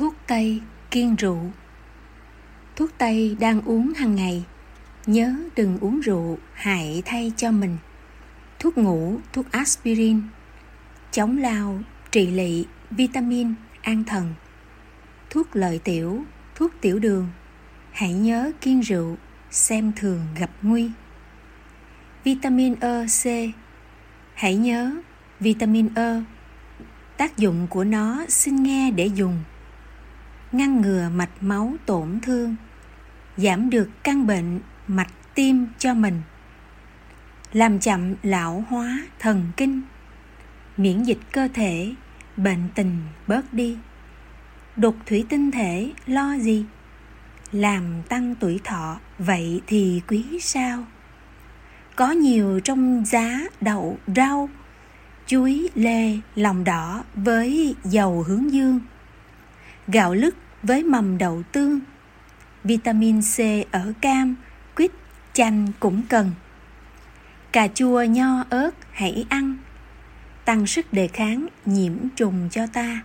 Thuốc Tây kiêng rượu. Thuốc Tây đang uống hàng ngày. Nhớ đừng uống rượu hại thay cho mình. Thuốc ngủ, thuốc aspirin. Chống lao, trị lị, vitamin, an thần. Thuốc lợi tiểu, thuốc tiểu đường. Hãy nhớ kiêng rượu, xem thường gặp nguy. Vitamin E, C. Hãy nhớ vitamin E. Tác dụng của nó xin nghe để dùng ngăn ngừa mạch máu tổn thương, giảm được căn bệnh mạch tim cho mình, làm chậm lão hóa thần kinh, miễn dịch cơ thể, bệnh tình bớt đi. Đục thủy tinh thể lo gì? Làm tăng tuổi thọ, vậy thì quý sao? Có nhiều trong giá đậu rau, chuối, lê, lòng đỏ với dầu hướng dương gạo lứt với mầm đậu tương vitamin C ở cam, quýt, chanh cũng cần. Cà chua nho ớt hãy ăn, tăng sức đề kháng nhiễm trùng cho ta.